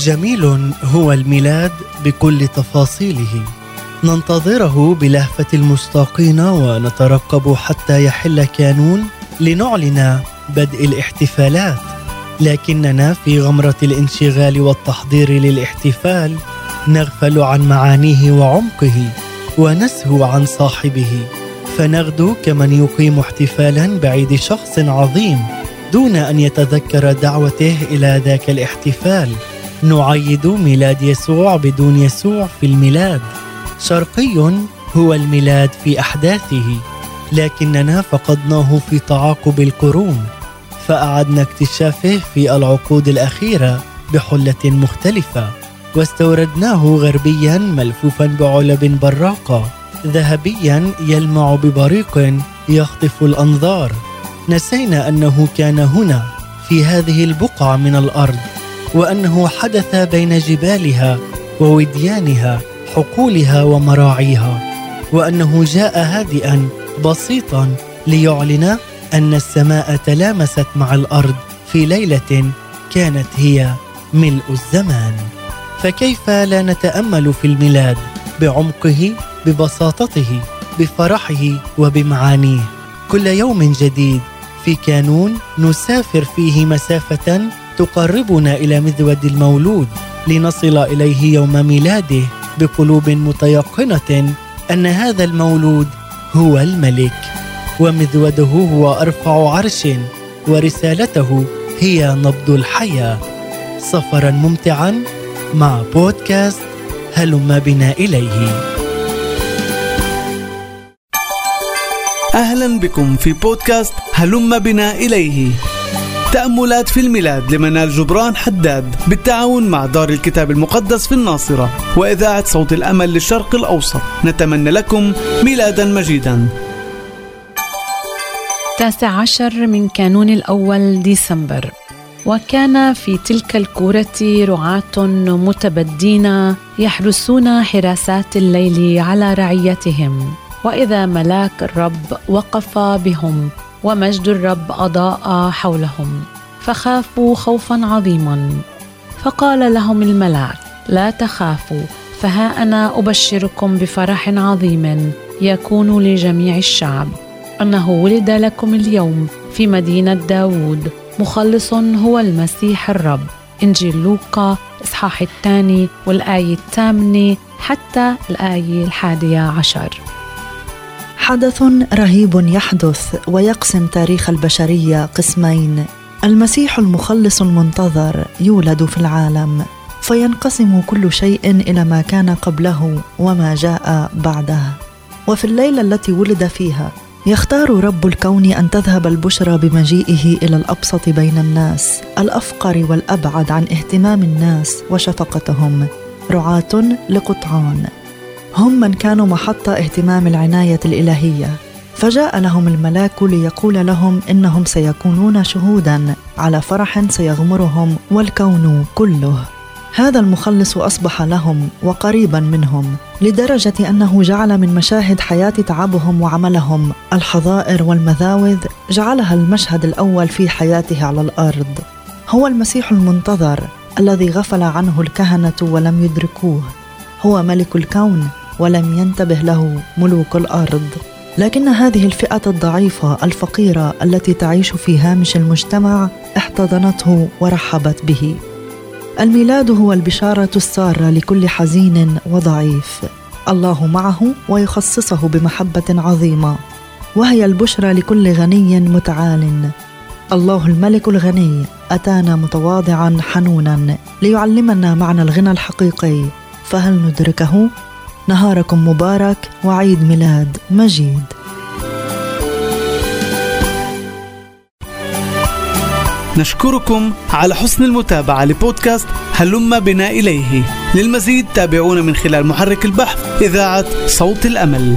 جميل هو الميلاد بكل تفاصيله. ننتظره بلهفة المشتاقين ونترقب حتى يحل كانون لنعلن بدء الاحتفالات. لكننا في غمرة الانشغال والتحضير للاحتفال نغفل عن معانيه وعمقه ونسهو عن صاحبه. فنغدو كمن يقيم احتفالا بعيد شخص عظيم دون أن يتذكر دعوته إلى ذاك الاحتفال. نعيد ميلاد يسوع بدون يسوع في الميلاد. شرقي هو الميلاد في أحداثه لكننا فقدناه في تعاقب القرون فأعدنا اكتشافه في العقود الأخيرة بحلة مختلفة واستوردناه غربيا ملفوفا بعلب براقة ذهبيا يلمع ببريق يخطف الأنظار. نسينا أنه كان هنا في هذه البقعة من الأرض. وأنه حدث بين جبالها ووديانها حقولها ومراعيها وأنه جاء هادئا بسيطا ليعلن أن السماء تلامست مع الأرض في ليلة كانت هي ملء الزمان. فكيف لا نتأمل في الميلاد بعمقه ببساطته بفرحه وبمعانيه؟ كل يوم جديد في كانون نسافر فيه مسافة تقربنا إلى مذود المولود لنصل إليه يوم ميلاده بقلوب متيقنة أن هذا المولود هو الملك ومذوده هو أرفع عرش ورسالته هي نبض الحياة. سفرا ممتعا مع بودكاست هلم بنا إليه. أهلا بكم في بودكاست هلم بنا إليه. تأملات في الميلاد لمنال جبران حداد بالتعاون مع دار الكتاب المقدس في الناصرة وإذاعة صوت الأمل للشرق الأوسط. نتمنى لكم ميلادا مجيدا. التاسع عشر من كانون الأول ديسمبر. وكان في تلك الكورة رعاة متبدين يحرسون حراسات الليل على رعيتهم. وإذا ملاك الرب وقف بهم ومجد الرب أضاء حولهم فخافوا خوفا عظيما. فقال لهم الملاك لا تخافوا فها أنا أبشركم بفرح عظيم يكون لجميع الشعب. أنه ولد لكم اليوم في مدينة داوود مخلص هو المسيح الرب. إنجيل لوقا إصحاح الثاني والآية الثامنة حتى الآية الحادية عشر. حدث رهيب يحدث ويقسم تاريخ البشرية قسمين. المسيح المخلص المنتظر يولد في العالم فينقسم كل شيء إلى ما كان قبله وما جاء بعده. وفي الليلة التي ولد فيها يختار رب الكون أن تذهب البشرى بمجيئه إلى الأبسط بين الناس الأفقر والأبعد عن اهتمام الناس وشفقتهم. رعاة لقطعان. هم من كانوا محط اهتمام العناية الإلهية. فجاء لهم الملاك ليقول لهم إنهم سيكونون شهودا على فرح سيغمرهم والكون كله. هذا المخلص أصبح لهم وقريبا منهم لدرجة أنه جعل من مشاهد حياة تعبهم وعملهم الحظائر والمذاوذ جعلها المشهد الأول في حياته على الأرض. هو المسيح المنتظر الذي غفل عنه الكهنة ولم يدركوه. هو ملك الكون ولم ينتبه له ملوك الأرض. لكن هذه الفئة الضعيفة الفقيرة التي تعيش في هامش المجتمع احتضنته ورحبت به. الميلاد هو البشارة السارة لكل حزين وضعيف. الله معه ويخصصه بمحبة عظيمة. وهي البشرى لكل غني متعال. الله الملك الغني أتانا متواضعا حنونا ليعلمنا معنى الغنى الحقيقي. فهل ندركه؟ نهاركم مبارك وعيد ميلاد مجيد. نشكركم على حسن المتابعة لبودكاست هلم بنا إليه. للمزيد تابعونا من خلال محرك البحث إذاعة صوت الأمل.